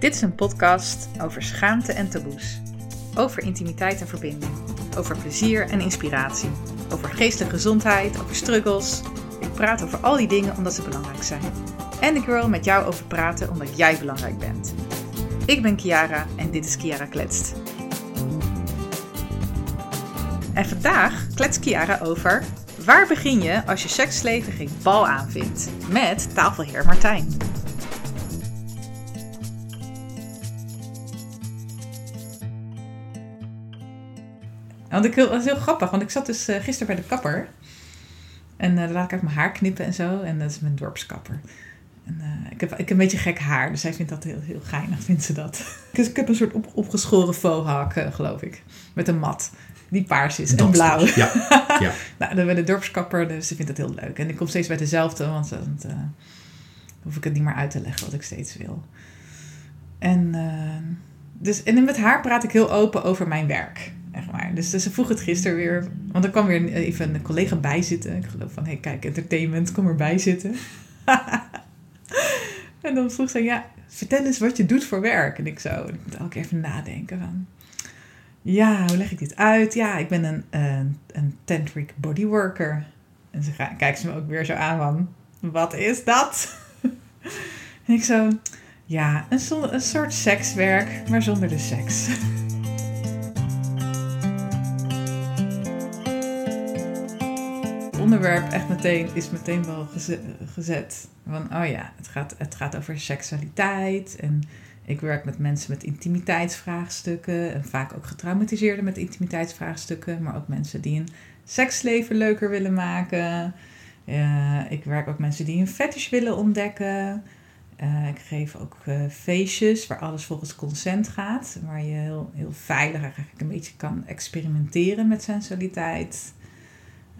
Dit is een podcast over schaamte en taboes. Over intimiteit en verbinding. Over plezier en inspiratie. Over geestelijke gezondheid, over struggles. Ik praat over al die dingen omdat ze belangrijk zijn. En ik wil met jou over praten omdat jij belangrijk bent. Ik ben Kiara en dit is Kiara Kletst. En vandaag kletst Kiara over waar begin je als je seksleven geen bal aanvindt? Met tafelheer Martijn. Want ik, dat is heel grappig, want ik zat dus uh, gisteren bij de kapper. En uh, daar laat ik uit mijn haar knippen en zo. En dat is mijn dorpskapper. En, uh, ik, heb, ik heb een beetje gek haar, dus zij vindt dat heel, heel geinig, vindt ze dat. Dus ik heb een soort op, opgeschoren faux geloof ik. Met een mat. Die paars is en blauw. Ja. ja. nou, dan ben de dorpskapper, dus ze vindt dat heel leuk. En ik kom steeds bij dezelfde, want dan hoef ik het niet meer uit te leggen wat ik steeds wil. En, dus, en met haar praat ik heel open over mijn werk. Echt maar. Dus, dus, ze vroeg het gisteren weer. Want er kwam weer even een collega bij zitten. Ik geloof van, hé, hey, kijk, entertainment, kom erbij zitten. en dan vroeg ze, ja, vertel eens wat je doet voor werk. En ik zo, ik moet keer even nadenken van... Ja, hoe leg ik dit uit? Ja, ik ben een, een, tantric bodyworker. En ze kijkt ze me ook weer zo aan van, wat is dat? en ik zo, ja, een soort sekswerk, maar zonder de seks. onderwerp echt meteen, is meteen wel gezet. Van, oh ja, het gaat, het gaat over seksualiteit. En ik werk met mensen met intimiteitsvraagstukken. En vaak ook getraumatiseerden met intimiteitsvraagstukken. Maar ook mensen die een seksleven leuker willen maken. Uh, ik werk ook mensen die een fetish willen ontdekken. Uh, ik geef ook uh, feestjes waar alles volgens consent gaat. Waar je heel, heel veilig eigenlijk een beetje kan experimenteren met sensualiteit.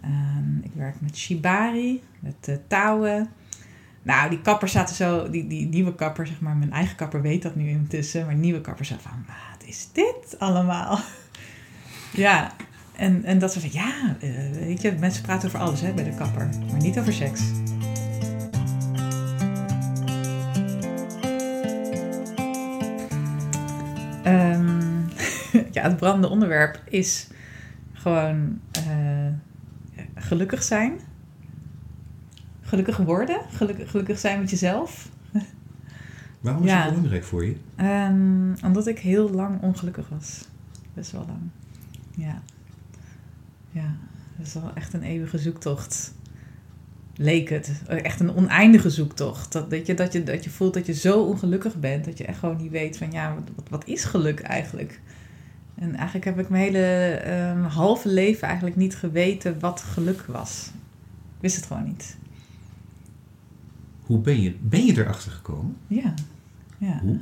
Um, ik werk met shibari, met uh, touwen. Nou, die kapper zaten zo, die, die nieuwe kapper, zeg maar, mijn eigen kapper weet dat nu intussen, maar nieuwe kapper zei van, wat is dit allemaal? ja, en, en dat ze van, ja, uh, weet je, mensen praten over alles hè, bij de kapper, maar niet over seks. Um, ja, het brandende onderwerp is gewoon uh, gelukkig zijn. Gelukkig worden. Gelukkig, gelukkig zijn met jezelf. Waarom is ja. het belangrijk voor je? Um, omdat ik heel lang ongelukkig was. Best wel lang. Ja. Ja, dat is wel echt een eeuwige zoektocht. Leek het. Echt een oneindige zoektocht. Dat, dat, je, dat, je, dat je voelt dat je zo ongelukkig bent. Dat je echt gewoon niet weet van ja, wat, wat is geluk eigenlijk? En eigenlijk heb ik mijn hele um, halve leven eigenlijk niet geweten wat geluk was. Ik wist het gewoon niet. Hoe ben je, ben je erachter gekomen? Ja. ja. Hoe?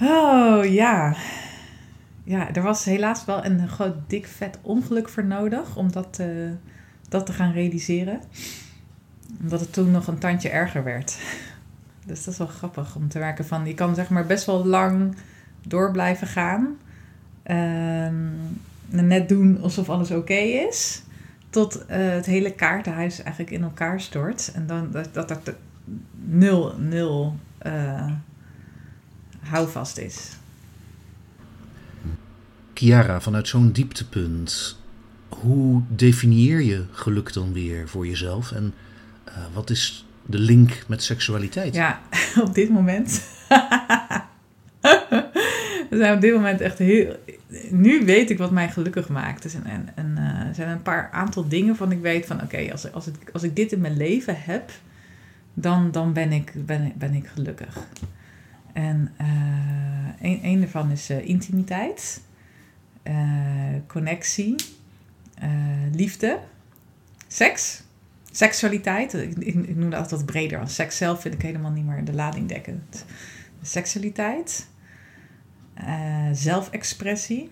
Oh ja. Ja, er was helaas wel een groot dik vet ongeluk voor nodig om dat, uh, dat te gaan realiseren. Omdat het toen nog een tandje erger werd. Dus dat is wel grappig om te werken van. Je kan zeg maar best wel lang door blijven gaan. Um, net doen alsof alles oké is. Tot uh, het hele kaartenhuis eigenlijk in elkaar stort. En dan dat dat, dat nul, nul uh, houvast is. Chiara, vanuit zo'n dieptepunt, hoe definieer je geluk dan weer voor jezelf? En uh, wat is de link met seksualiteit? Ja, op dit moment. We zijn op dit moment echt heel. Nu weet ik wat mij gelukkig maakt. Dus en, en, en uh, er zijn een paar aantal dingen van ik weet van oké, als, als, ik, als ik dit in mijn leven heb, dan, dan ben, ik, ben, ben ik gelukkig. En uh, een, een daarvan is uh, intimiteit, connectie, liefde, seks, seksualiteit. Ik, ik, noem dat altijd breder, want seks zelf vind ik helemaal niet meer de lading dekkend. Seksualiteit uh, zelfexpressie.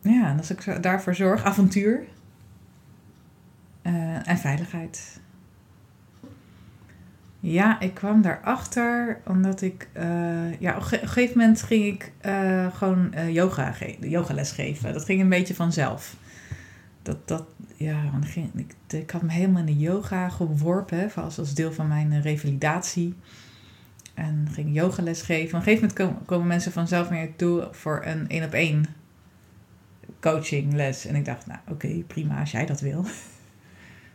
Ja, en als ik daarvoor zorg, avontuur uh, en veiligheid. Ja, ik kwam daarachter omdat ik... Uh, ja, op een gegeven moment ging ik gewoon yoga ge yogales geven. Dat ging een beetje vanzelf. Dat, dat, ja, ik, ik had me helemaal in de yoga geworpen. Als, als deel van mijn revalidatie. En ging yogales geven. Op een gegeven moment komen mensen vanzelf naar je toe voor een één op één coachingles. En ik dacht, nou oké, prima als jij dat wil.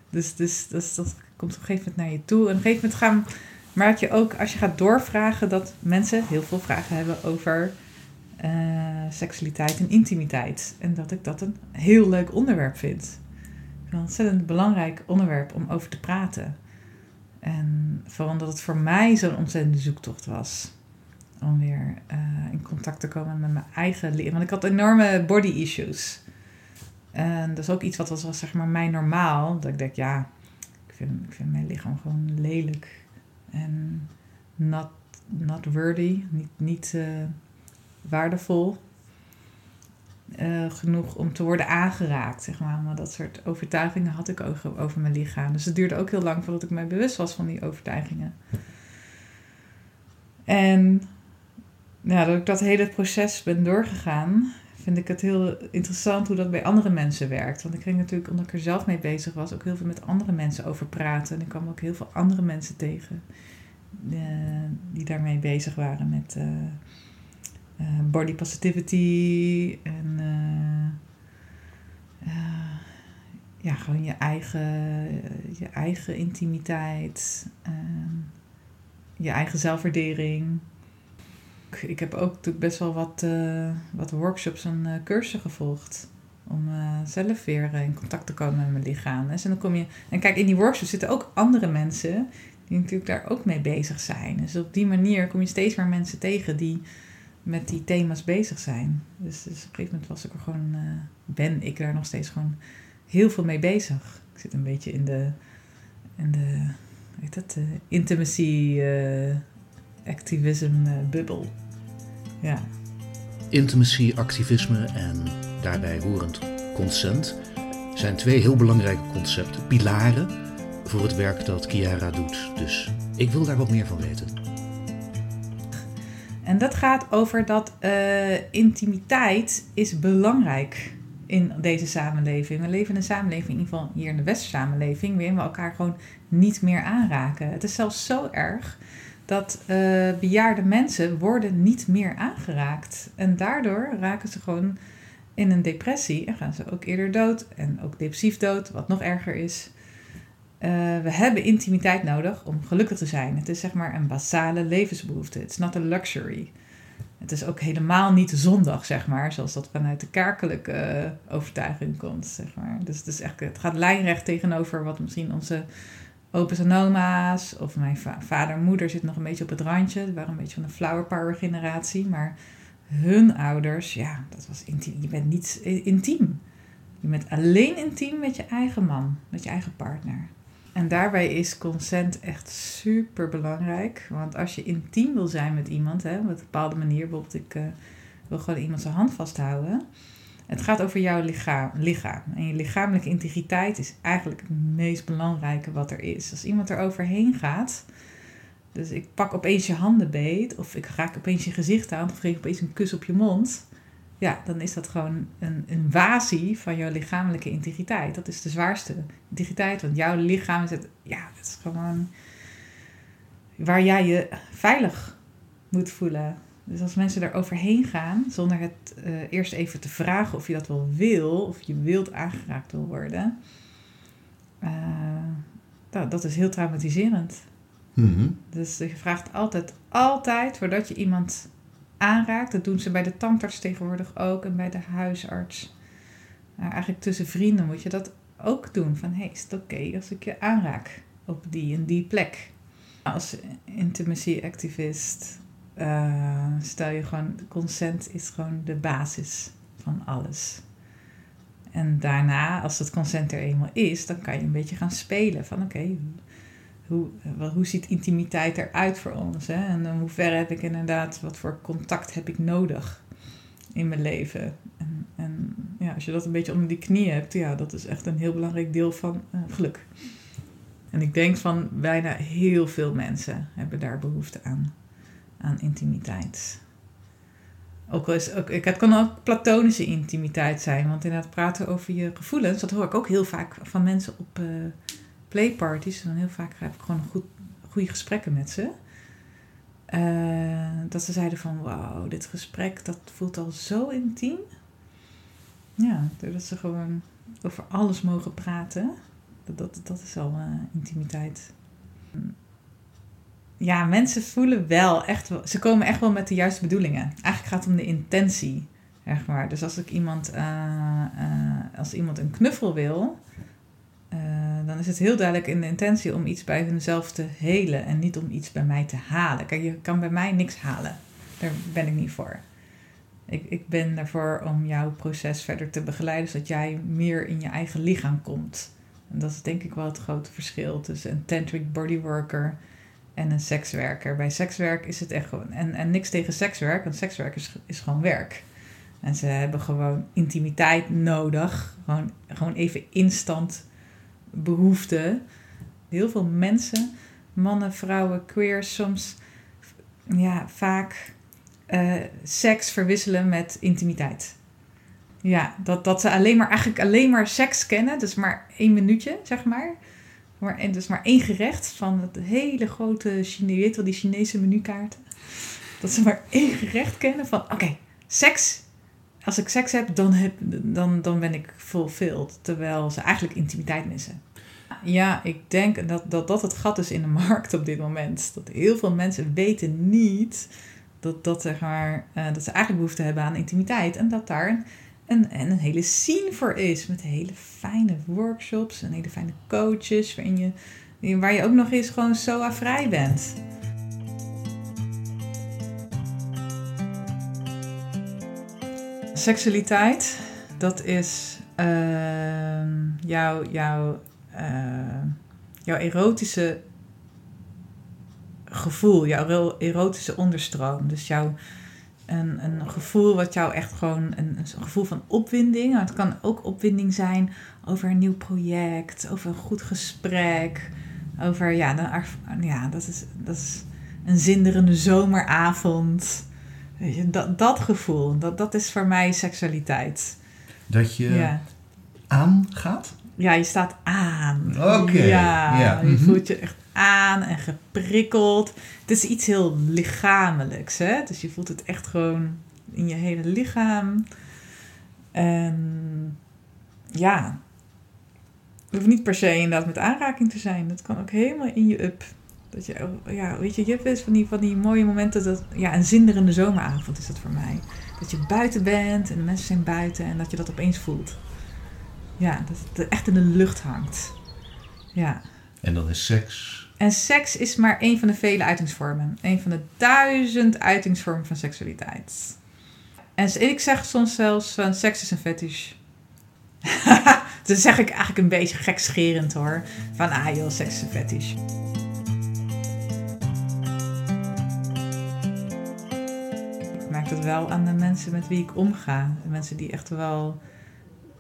Dus, dus, dus dat komt op een gegeven moment naar je toe. En op een gegeven moment gaan, je ook als je gaat doorvragen dat mensen heel veel vragen hebben over uh, seksualiteit en intimiteit. En dat ik dat een heel leuk onderwerp vind. Een ontzettend belangrijk onderwerp om over te praten. En vooral omdat het voor mij zo'n ontzettende zoektocht was. Om weer uh, in contact te komen met mijn eigen leven. Want ik had enorme body issues. En dat is ook iets wat was, zeg maar mijn normaal. Dat ik denk, ja, ik vind, ik vind mijn lichaam gewoon lelijk. En not, not worthy. Niet, niet uh, waardevol. Uh, genoeg om te worden aangeraakt, zeg maar. Maar dat soort overtuigingen had ik over, over mijn lichaam. Dus het duurde ook heel lang voordat ik mij bewust was van die overtuigingen. En ja, dat ik dat hele proces ben doorgegaan, vind ik het heel interessant hoe dat bij andere mensen werkt. Want ik ging natuurlijk, omdat ik er zelf mee bezig was, ook heel veel met andere mensen over praten. En ik kwam ook heel veel andere mensen tegen uh, die daarmee bezig waren met uh, body positivity en ja, gewoon je eigen, je eigen intimiteit, je eigen zelfwaardering ik heb ook best wel wat, wat workshops en cursussen gevolgd. Om zelf weer in contact te komen met mijn lichaam. En, dan kom je, en kijk, in die workshops zitten ook andere mensen die natuurlijk daar ook mee bezig zijn. Dus op die manier kom je steeds meer mensen tegen die met die thema's bezig zijn. Dus, dus op een gegeven moment was ik er gewoon, ben ik daar nog steeds gewoon heel veel mee bezig. Ik zit een beetje in de, in de weet dat, intimacy activism bubbel. Ja. Intimacy, activisme en daarbij horend consent zijn twee heel belangrijke concepten, pilaren voor het werk dat Chiara doet. Dus ik wil daar wat meer van weten. En dat gaat over dat uh, intimiteit is belangrijk in deze samenleving. We leven in een samenleving, in ieder geval hier in de westerse samenleving, waarin we elkaar gewoon niet meer aanraken. Het is zelfs zo erg dat uh, bejaarde mensen worden niet meer aangeraakt. En daardoor raken ze gewoon in een depressie en gaan ze ook eerder dood. En ook depressief dood, wat nog erger is. Uh, we hebben intimiteit nodig om gelukkig te zijn. Het is zeg maar een basale levensbehoefte. Is not a luxury. Het is ook helemaal niet zondag, zeg maar, zoals dat vanuit de kerkelijke uh, overtuiging komt, zeg maar. Dus het, is echt, het gaat lijnrecht tegenover wat misschien onze opa's en oma's. Of mijn vader en moeder zit nog een beetje op het randje. Die waren een beetje van de flower power generatie. Maar hun ouders, ja, dat was intiem. Je bent niet intiem. Je bent alleen intiem met je eigen man, met je eigen partner. En daarbij is consent echt super belangrijk. Want als je intiem wil zijn met iemand, hè, op een bepaalde manier, bijvoorbeeld ik uh, wil gewoon iemand zijn hand vasthouden het gaat over jouw lichaam, lichaam. En je lichamelijke integriteit is eigenlijk het meest belangrijke wat er is. Als iemand er overheen gaat, dus ik pak opeens je handen beet, of ik raak opeens je gezicht aan, of geef opeens een kus op je mond. Ja, dan is dat gewoon een invasie van jouw lichamelijke integriteit. Dat is de zwaarste integriteit, want jouw lichaam is het, ja, dat is gewoon waar jij je veilig moet voelen. Dus als mensen er overheen gaan, zonder het uh, eerst even te vragen of je dat wel wil, of je wilt aangeraakt wil worden, uh, nou, dat is heel traumatiserend. Mm Dus je vraagt altijd, altijd, voordat je iemand aanraakt, dat doen ze bij de tandarts tegenwoordig ook en bij de huisarts. Nou, eigenlijk tussen vrienden moet je dat ook doen. Van, hey, is het oké als ik je aanraak op die en die plek? Als intimacy activist uh, stel je gewoon, consent is gewoon de basis van alles. En daarna, als het consent er eenmaal is, dan kan je een beetje gaan spelen. Van oké, hoe, hoe ziet intimiteit eruit voor ons? Hè? En in hoeverre heb ik inderdaad, wat voor contact heb ik nodig in mijn leven? En, en ja, als je dat een beetje onder die knie hebt, ja, dat is echt een heel belangrijk deel van uh, geluk. En ik denk van bijna heel veel mensen hebben daar behoefte aan aan intimiteit. Ook al is, ook, het kan ook platonische intimiteit zijn, want inderdaad praten over je gevoelens, dat hoor ik ook heel vaak van mensen op uh, playparties. Dan heel vaak heb ik gewoon goed, goede gesprekken met ze. Eh, dat ze zeiden van, wauw, dit gesprek, dat voelt al zo intiem. Ja, dat ze gewoon over alles mogen praten. Dat, dat, dat is al uh, intimiteit. Ja, mensen voelen wel echt ze komen echt wel met de juiste bedoelingen. Eigenlijk gaat het om de intentie, zeg maar. Dus als ik iemand, uh, als iemand een knuffel wil, dan is het heel duidelijk in de intentie om iets bij hunzelf te helen en niet om iets bij mij te halen. Kijk, je kan bij mij niks halen. Daar ben ik niet voor. Ik, ik ben ervoor om jouw proces verder te begeleiden, zodat jij meer in je eigen lichaam komt. En dat is denk ik wel het grote verschil tussen een tantric bodyworker en een sekswerker. Bij sekswerk is het echt gewoon. En, en niks tegen sekswerk, want sekswerk is, is gewoon werk. En ze hebben gewoon intimiteit nodig. Gewoon, gewoon even instant behoefte. Heel veel mensen, mannen, vrouwen, queers, soms ja, vaak uh, seks verwisselen met intimiteit. Ja, dat, dat ze alleen maar, eigenlijk alleen maar seks kennen. Dus maar één minuutje, zeg maar. maar en dus maar één gerecht van het hele grote Chine, weet wel, die Chinese menukaarten. Dat ze maar één gerecht kennen van, oké, seks. Als ik seks heb, dan, heb, dan, dan ben ik fulfilled. Terwijl ze eigenlijk intimiteit missen. Ja, ik denk dat, dat dat het gat is in de markt op dit moment. Dat heel veel mensen weten niet dat, dat, zeg maar, uh, dat ze eigenlijk behoefte hebben aan intimiteit. En dat daar een, een, een hele scene voor is. Met hele fijne workshops en hele fijne coaches. Waarin je, waar je ook nog eens gewoon zo vrij bent. Seksualiteit, dat is jouw, jouw, uh, jouw erotische gevoel, jouw erotische onderstroom. Dus jouw een, een gevoel wat jou echt gewoon een, een gevoel van opwinding. Het kan ook opwinding zijn over een nieuw project, over een goed gesprek, over ja, ja dat, is, dat is een zinderende zomeravond. Weet je, dat, dat gevoel, dat, dat is voor mij seksualiteit. Dat je ja. aangaat? Ja, je staat aan. Oké. Ja, ja, je mhm. voelt je echt aan en geprikkeld. Het is iets heel lichamelijks, hè? Dus je voelt het echt gewoon in je hele lichaam. En ja, het hoeft niet per se inderdaad met aanraking te zijn. Dat kan ook helemaal in je up. Dat je, ja, weet je, je hebt eens van die, van die mooie momenten. Dat, ja, een zinderende zomeravond is dat voor mij. Dat je buiten bent en de mensen zijn buiten en dat je dat opeens voelt. Ja, dat het echt in de lucht hangt. Ja. En dan is seks en seks is maar één van de vele uitingsvormen. Een van de duizend uitingsvormen van seksualiteit. En ik zeg soms zelfs van seks is een fetish. dat zeg ik eigenlijk een beetje gekscherend hoor. Van ah joh, seks is een fetish. Dat wel aan de mensen met wie ik omga. De mensen die echt wel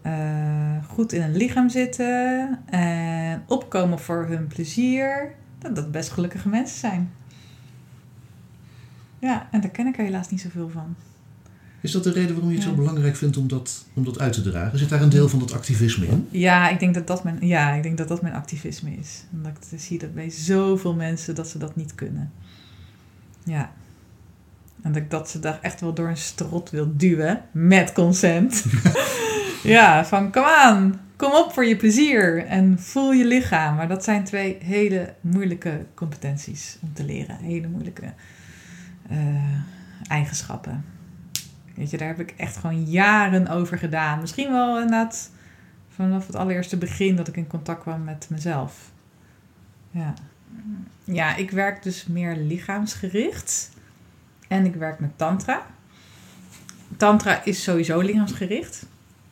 uh, goed in hun lichaam zitten en opkomen voor hun plezier dat dat best gelukkige mensen zijn. Ja, en daar ken ik helaas niet zoveel van. Is dat de reden waarom je het zo belangrijk vindt om dat, om dat uit te dragen? Zit daar een deel van dat activisme in? Ja, ik denk dat dat mijn, ja, ik denk dat dat mijn activisme is. Omdat ik zie dat bij zoveel mensen dat ze dat niet kunnen. Ja. En dat ik dat ze daar echt wel door een strot wil duwen. Met consent. ja, van kom aan kom op voor je plezier en voel je lichaam. Maar dat zijn twee hele moeilijke competenties om te leren. Hele moeilijke uh, eigenschappen. Weet je, daar heb ik echt gewoon jaren over gedaan. Misschien wel inderdaad vanaf het allereerste begin dat ik in contact kwam met mezelf. Ja. Ja, ik werk dus meer lichaamsgericht. En ik werk met tantra. Tantra is sowieso lichaamsgericht.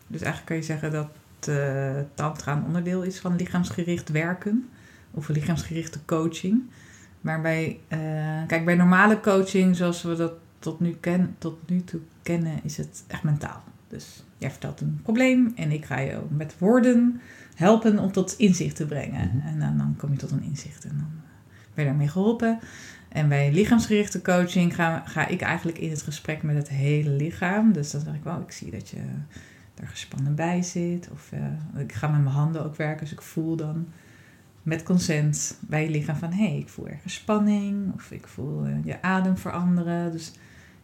Dus eigenlijk kan je zeggen dat uh, tantra een onderdeel is van lichaamsgericht werken of lichaamsgerichte coaching. Maar bij, uh, kijk, bij normale coaching, zoals we dat tot nu, ken, tot nu toe kennen, is het echt mentaal. Dus jij vertelt een probleem en ik ga je met woorden helpen om tot inzicht te brengen. Mhm. En dan, dan, kom je tot een inzicht en dan ben je daarmee geholpen. En bij lichaamsgerichte coaching ga, ga ik eigenlijk in het gesprek met het hele lichaam. Dus dan zeg ik wel, ik zie dat je er gespannen bij zit. Of uh, ik ga met mijn handen ook werken, dus ik voel dan met consent bij je lichaam van hé, hey, ik voel ergens spanning of ik voel eh, je adem veranderen. Dus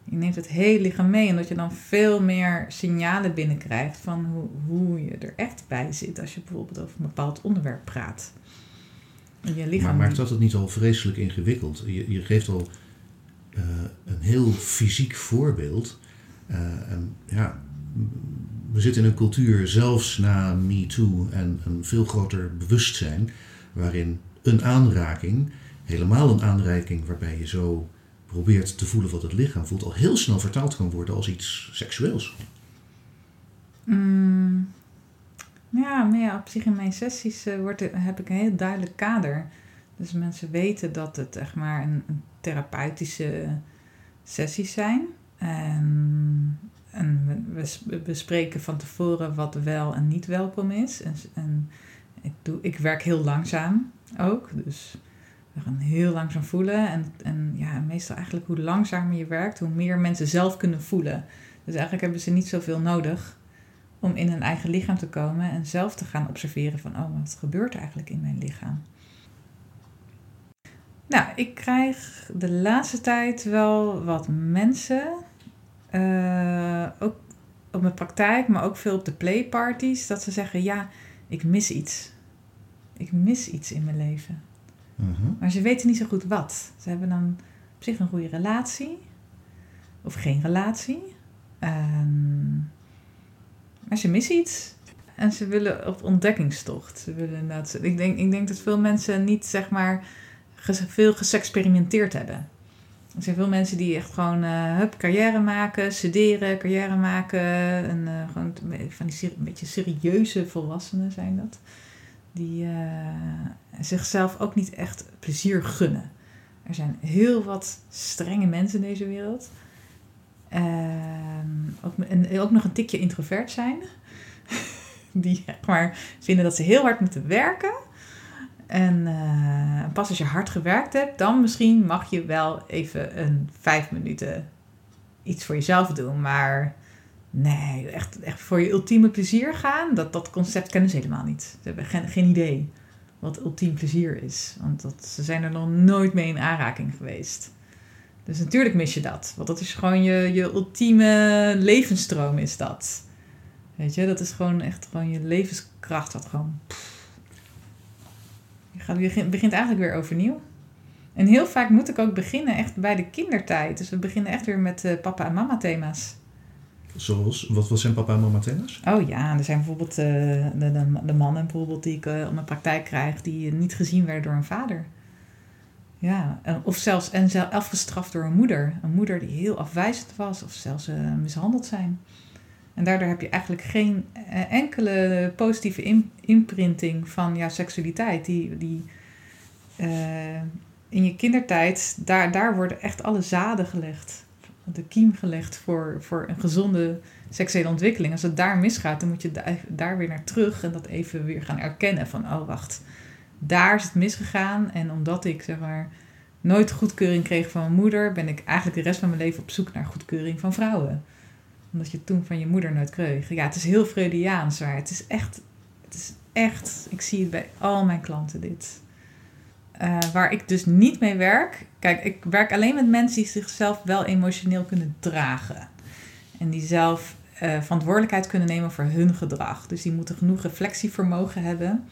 je neemt het hele lichaam mee en dat je dan veel meer signalen binnenkrijgt van hoe, hoe je er echt bij zit als je bijvoorbeeld over een bepaald onderwerp praat. Je lichaam maar maakt dat het niet al vreselijk ingewikkeld? Je, je geeft al uh, een heel fysiek voorbeeld. Uh, en ja, we zitten in een cultuur, zelfs na MeToo en een veel groter bewustzijn, waarin een aanraking, helemaal een aanraking waarbij je zo probeert te voelen wat het lichaam voelt, al heel snel vertaald kan worden als iets seksueels. Mm, ja, maar ja, op zich in mijn sessies uh, wordt heb ik een heel duidelijk kader. Dus mensen weten dat het echt maar een, therapeutische sessies zijn. En, en we, we bespreken van tevoren wat wel en niet welkom is. En, en ik, doe, ik werk heel langzaam ook. Dus we gaan heel langzaam voelen. En, en ja, meestal eigenlijk hoe langzamer je werkt, hoe meer mensen zelf kunnen voelen. Dus eigenlijk hebben ze niet zoveel nodig om in hun eigen lichaam te komen en zelf te gaan observeren van, oh, wat gebeurt er eigenlijk in mijn lichaam? Nou, ik krijg de laatste tijd wel wat mensen, uh, ook op mijn praktijk, maar ook veel op de playparties, dat ze zeggen: Ja, ik mis iets. Ik mis iets in mijn leven. Mhm. Maar ze weten niet zo goed wat. Ze hebben dan op zich een goede relatie, of geen relatie. Um, maar ze missen iets. En ze willen op ontdekkingstocht. Ze willen dat, ik, denk, ik denk dat veel mensen niet zeg maar veel gesexperimenteerd hebben. Er zijn veel mensen die echt gewoon uh, hup, carrière maken, studeren, carrière maken. En uh, gewoon van die een beetje serieuze volwassenen zijn dat. Die uh, zichzelf ook niet echt plezier gunnen. Er zijn heel wat strenge mensen in deze wereld. Ehm, ook, en ook nog een tikje introvert zijn. die maar vinden dat ze heel hard moeten werken en uh, pas als je hard gewerkt hebt, dan misschien mag je wel even een vijf minuten iets voor jezelf doen. Maar nee, echt, echt voor je ultieme plezier gaan, dat, dat concept kennen ze helemaal niet. Ze hebben geen, geen idee wat ultiem plezier is. Want dat, ze zijn er nog nooit mee in aanraking geweest. Dus natuurlijk mis je dat. Want dat is gewoon je, je ultieme levensstroom is dat. Weet je, dat is gewoon echt gewoon je levenskracht. Wat gewoon... Je begint eigenlijk weer overnieuw. En heel vaak moet ik ook beginnen echt bij de kindertijd. Dus we beginnen echt weer met uh, papa en mama thema's. Zoals? Wat, wat zijn papa en mama thema's? Oh ja, er zijn bijvoorbeeld uh, de, de, de, mannen bijvoorbeeld die ik uh, op mijn praktijk krijg... die niet gezien werden door een vader. Ja, of zelfs en zelf afgestraft door een moeder. Een moeder die heel afwijzend was of zelfs mishandeld zijn. En daardoor heb je eigenlijk geen eh, enkele positieve imprinting van jouw seksualiteit. Die, die uh, in je kindertijd, daar, daar worden echt alle zaden gelegd. De kiem gelegd voor, voor een gezonde seksuele ontwikkeling. Als het daar misgaat, dan moet je daar weer naar terug en dat even weer gaan erkennen. Van, oh wacht, daar is het misgegaan. En omdat ik, zeg maar, nooit goedkeuring kreeg van mijn moeder, ben ik eigenlijk de rest van mijn leven op zoek naar goedkeuring van vrouwen omdat je toen van je moeder nooit kreeg. Ja, het is heel Freudiaans, maar het is echt, het is echt, ik zie het bij al mijn klanten dit. Uh, waar ik dus niet mee werk. Kijk, ik werk alleen met mensen die zichzelf wel emotioneel kunnen dragen. En die zelf uh, verantwoordelijkheid kunnen nemen voor hun gedrag. Dus die moeten genoeg reflectievermogen hebben.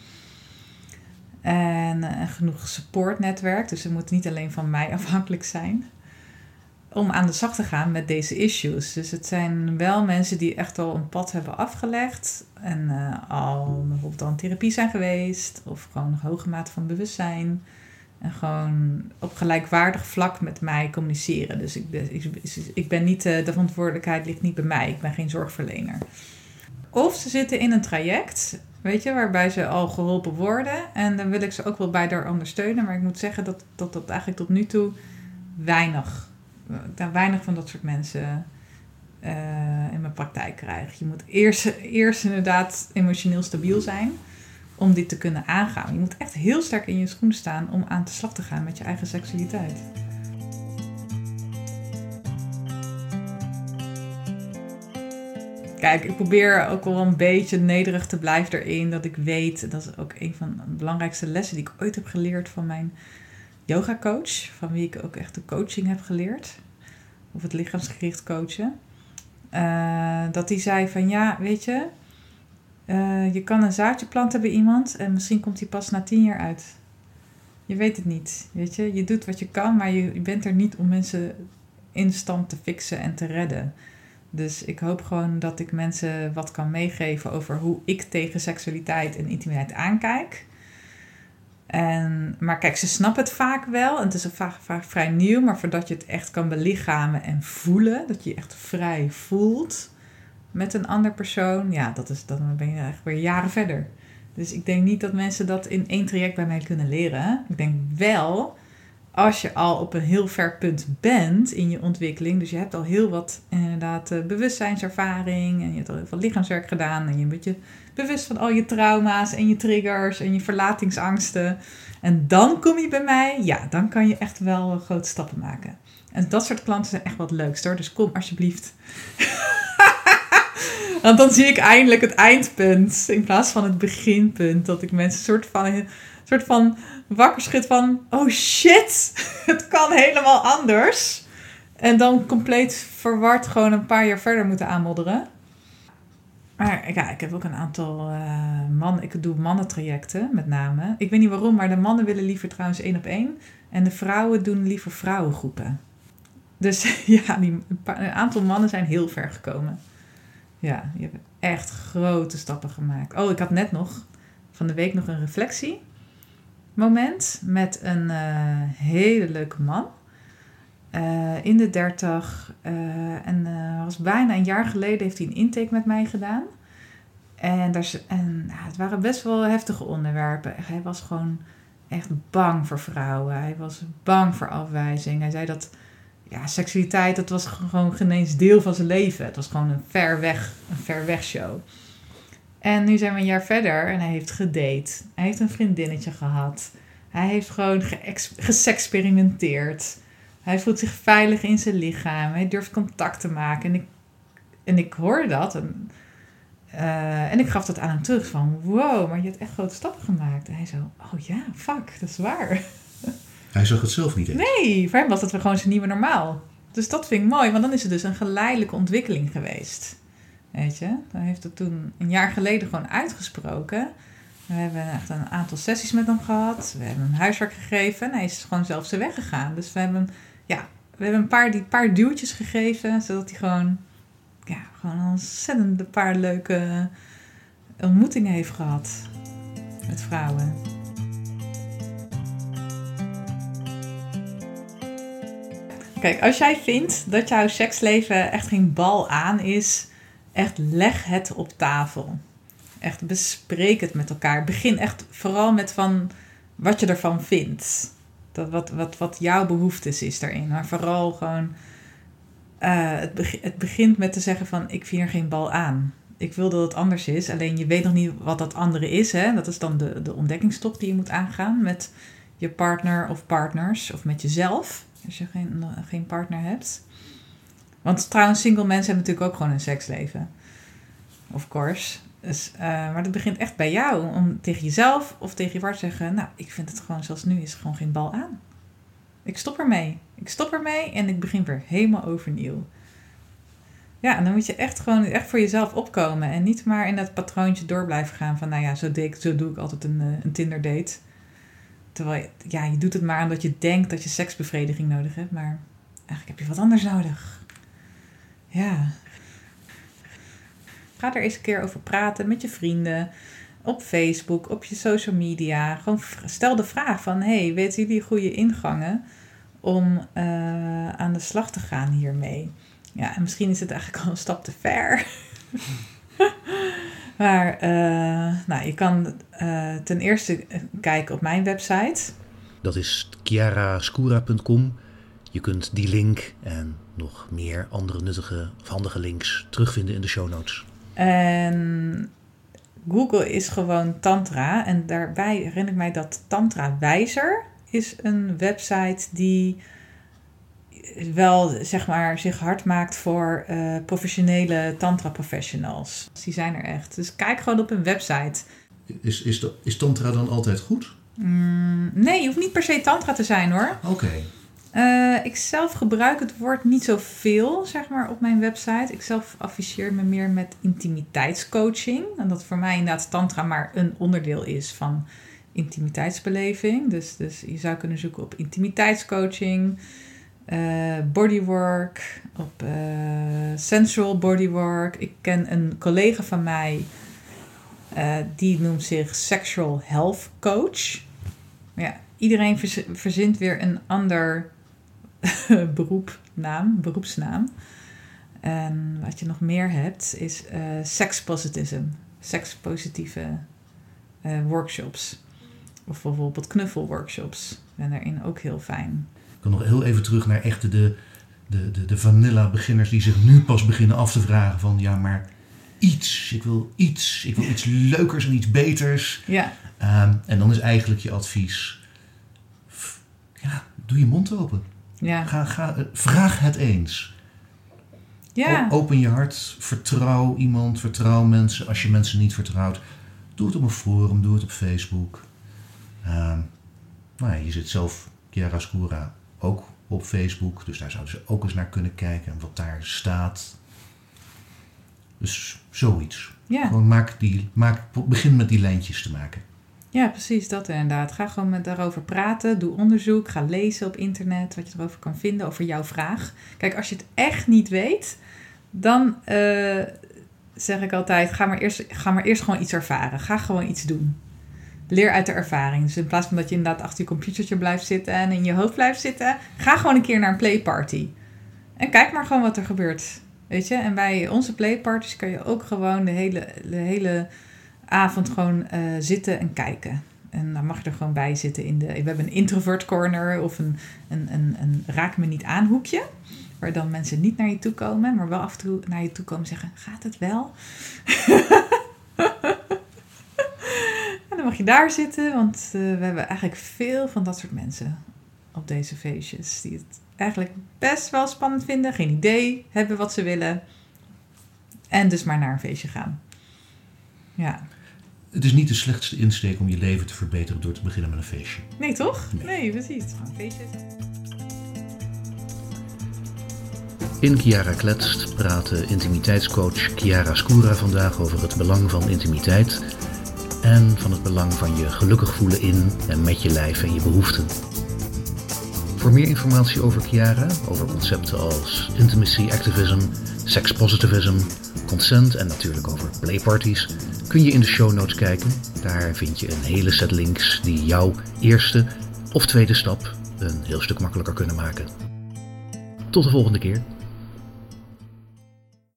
En uh, genoeg supportnetwerk. Dus ze moeten niet alleen van mij afhankelijk zijn om aan de slag te gaan met deze issues. Dus het zijn wel mensen die echt al een pad hebben afgelegd en uh, al bijvoorbeeld al therapie zijn geweest of gewoon een hoge mate van bewustzijn. En gewoon op gelijkwaardig vlak met mij communiceren. Dus ik, ik, ik ben niet, uh, de verantwoordelijkheid ligt niet bij mij. Ik ben geen zorgverlener. Of ze zitten in een traject, weet je, waarbij ze al geholpen worden. En dan wil ik ze ook wel bij daar ondersteunen. Maar ik moet zeggen dat dat, dat eigenlijk tot nu toe weinig daar weinig van dat soort mensen uh, in mijn praktijk krijg. Je moet eerst, eerst inderdaad emotioneel stabiel zijn om dit te kunnen aangaan. Je moet echt heel sterk in je schoenen staan om aan de slag te gaan met je eigen seksualiteit. Kijk, ik probeer ook wel een beetje nederig te blijven erin. Dat ik weet, dat is ook een van de belangrijkste lessen die ik ooit heb geleerd van mijn yoga coach. Van wie ik ook echt de coaching heb geleerd. Of het lichaamsgericht coachen. Uh, dat die zei van ja, weet je, uh, je kan een zaadje planten bij iemand en misschien komt die pas na tien jaar uit. Je weet het niet, weet je. Je doet wat je kan, maar je, bent er niet om mensen instant te fixen en te redden. Dus ik hoop gewoon dat ik mensen wat kan meegeven over hoe ik tegen seksualiteit en intimiteit aankijk. En, maar kijk, ze snappen het vaak wel. En het is vaak, vaak vrij nieuw. Maar voordat je het echt kan belichamen en voelen, dat je je echt vrij voelt met een ander persoon, ja, dat is, dan ben je echt weer jaren verder. Dus ik denk niet dat mensen dat in één traject bij mij kunnen leren. Ik denk wel, als je al op een heel ver punt bent in je ontwikkeling, dus je hebt al heel wat inderdaad eh, bewustzijnservaring en je hebt al heel veel lichaamswerk gedaan en je bent je bewust van al je trauma's en je triggers en je verlatingsangsten. En dan kom je bij mij, ja, dan kan je echt wel grote stappen maken. En dat soort klanten zijn echt wat leukst hoor, dus kom alsjeblieft. Want dan zie ik eindelijk het eindpunt in plaats van het beginpunt. Dat ik mensen soort van, een soort van wakker schud van... Oh shit, het kan helemaal anders. En dan compleet verward gewoon een paar jaar verder moeten aanmodderen. Maar ja, ik heb ook een aantal uh, mannen. Ik doe mannentrajecten met name. Ik weet niet waarom, maar de mannen willen liever trouwens één op één. En de vrouwen doen liever vrouwengroepen. Dus ja, die, een aantal mannen zijn heel ver gekomen. Ja, je hebt echt grote stappen gemaakt. Oh, ik had net nog van de week nog een reflectiemoment met een uh, hele leuke man. Uh, in de dertig. Uh, en was bijna een jaar geleden heeft hij een intake met mij gedaan. En, daar, en ja, het waren best wel heftige onderwerpen. Hij was gewoon echt bang voor vrouwen. Hij was bang voor afwijzing. Hij zei dat ja, seksualiteit, dat was gewoon geen eens deel van zijn leven. Het was gewoon een ver weg, een ver weg show. En nu zijn we een jaar verder en hij heeft gedate. Hij heeft een vriendinnetje gehad. Hij heeft gewoon gesexperimenteerd. Hij voelt zich veilig in zijn lichaam. Hij durft contact te maken. En ik, en ik hoorde dat. En, uh, en ik gaf dat aan hem terug van... Wow, maar je hebt echt grote stappen gemaakt. En hij zo... Oh ja, fuck, dat is waar. Hij zag het zelf niet eens. Nee, voor hem was dat gewoon zijn nieuwe normaal. Dus dat vind ik mooi, want dan is het dus een geleidelijke ontwikkeling geweest. Weet je, hij heeft het toen een jaar geleden gewoon uitgesproken. We hebben echt een aantal sessies met hem gehad. We hebben hem huiswerk gegeven en hij is gewoon zelf zijn weg gegaan. Dus we hebben, ja, we hebben een paar, die paar duwtjes gegeven, zodat hij gewoon, ja, gewoon een ontzettend paar leuke ontmoetingen heeft gehad met vrouwen. Kijk, als jij vindt dat jouw seksleven echt geen bal aan is, echt leg het op tafel. Echt bespreek het met elkaar. Begin echt vooral met van wat je ervan vindt. Dat wat, wat, wat jouw behoeftes is daarin. Maar vooral gewoon, uh, het, het begint met te zeggen van ik vind er geen bal aan. Ik wil dat het anders is. Alleen je weet nog niet wat dat andere is. Hè? Dat is dan de, de ontdekkingstop die je moet aangaan met je partner of partners of met jezelf als je geen, geen partner hebt. Want trouwens, single mensen hebben natuurlijk ook gewoon een seksleven. Of course. Dus, uh, maar dat begint echt bij jou. Om tegen jezelf of tegen je partner te zeggen... Nou, ik vind het gewoon zoals nu is gewoon geen bal aan. Ik stop ermee. Ik stop ermee en ik begin weer helemaal overnieuw. Ja, en dan moet je echt gewoon echt voor jezelf opkomen. En niet maar in dat patroontje door blijven gaan van... Nou ja, zo, zo doe ik altijd een, eh, een Tinder date. Terwijl ja, je doet het maar omdat je denkt dat je seksbevrediging nodig hebt, maar eigenlijk heb je wat anders nodig. Ja. Ga er eens een keer over praten met je vrienden, op Facebook, op je social media. Gewoon stel de vraag van, hey, weten jullie goede ingangen om uh, aan de slag te gaan hiermee? Ja, en misschien is het eigenlijk al een stap te ver. Maar uh, nou, je kan uh, ten eerste kijken op mijn website. Dat is chiarascura.com. Je kunt die link en nog meer andere nuttige of handige links terugvinden in de show notes. En Google is gewoon Tantra. En daarbij herinner ik mij dat Tantra Wijzer is een website die wel zeg maar zich hard maakt voor uh, professionele tantra professionals. Die zijn er echt. Dus kijk gewoon op hun website. Is, is, de, is tantra dan altijd goed? Mm, nee, je hoeft niet per se tantra te zijn hoor. Oké. Uh, ik zelf gebruik het woord niet zoveel, zeg maar, op mijn website. Ik zelf afficheer me meer met intimiteitscoaching. En dat voor mij inderdaad tantra maar een onderdeel is van intimiteitsbeleving. Dus, dus je zou kunnen zoeken op intimiteitscoaching, uh, bodywork, op uh, sensual bodywork. Ik ken een collega van mij, die noemt zich sexual health coach. Ja, iedereen verzint weer een ander beroepnaam, beroepsnaam. En wat je nog meer hebt is uh, sekspositivism, sekspositieve uh, workshops. Of bijvoorbeeld knuffelworkshops. Ben daarin ook heel fijn. Ik kan nog heel even terug naar echte de, de, de, de vanilla beginners die zich nu pas beginnen af te vragen van ja, maar iets. Ik wil iets. Ik wil iets leukers en iets beters. Ja. Um, en dan is eigenlijk je advies. Ja, doe je mond open. Ja. Ga, ga, vraag het eens. Ja. O, open je hart. Vertrouw iemand. Vertrouw mensen. Als je mensen niet vertrouwt, doe het op een forum. Doe het op Facebook. Uh, nou ja, je zit zelf, Chiara Scura, ook op Facebook. Dus daar zouden ze ook eens naar kunnen kijken. wat daar staat. Dus zoiets. Ja. Gewoon maak die, maak, begin met die lijntjes te maken. Ja, precies dat inderdaad. Ga gewoon met daarover praten. Doe onderzoek. Ga lezen op internet wat je erover kan vinden over jouw vraag. Kijk, als je het echt niet weet, dan uh, zeg ik altijd: ga maar, eerst, ga maar eerst gewoon iets ervaren. Ga gewoon iets doen. Leer uit de ervaring. Dus in plaats van dat je inderdaad achter je computertje blijft zitten en in je hoofd blijft zitten, ga gewoon een keer naar een playparty. En kijk maar gewoon wat er gebeurt. Weet je, en bij onze playparties kan je ook gewoon de hele, de hele avond gewoon uh, zitten en kijken. En dan mag je er gewoon bij zitten in de. We hebben een introvert corner of een, een, een, een raak me niet aan hoekje. Waar dan mensen niet naar je toe komen, maar wel af en toe naar je toe komen zeggen: Gaat het wel? en dan mag je daar zitten, want uh, we hebben eigenlijk veel van dat soort mensen op deze feestjes. Die het eigenlijk best wel spannend vinden, geen idee hebben wat ze willen. En dus maar naar een feestje gaan. Ja. Het is niet de slechtste insteek om je leven te verbeteren door te beginnen met een feestje. Nee, toch? Nee, nee precies. Feestjes. In Chiara Kletst praat intimiteitscoach Chiara Scura vandaag over het belang van intimiteit en van het belang van je gelukkig voelen in en met je lijf en je behoeften. Voor meer informatie over Chiara, over concepten als intimacy activism, sex positivism, consent en natuurlijk over playparties, kun je in de show notes kijken. Daar vind je een hele set links die jouw eerste of tweede stap een heel stuk makkelijker kunnen maken. Tot de volgende keer.